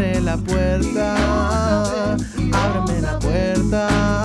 Abre la puerta, ábreme la puerta.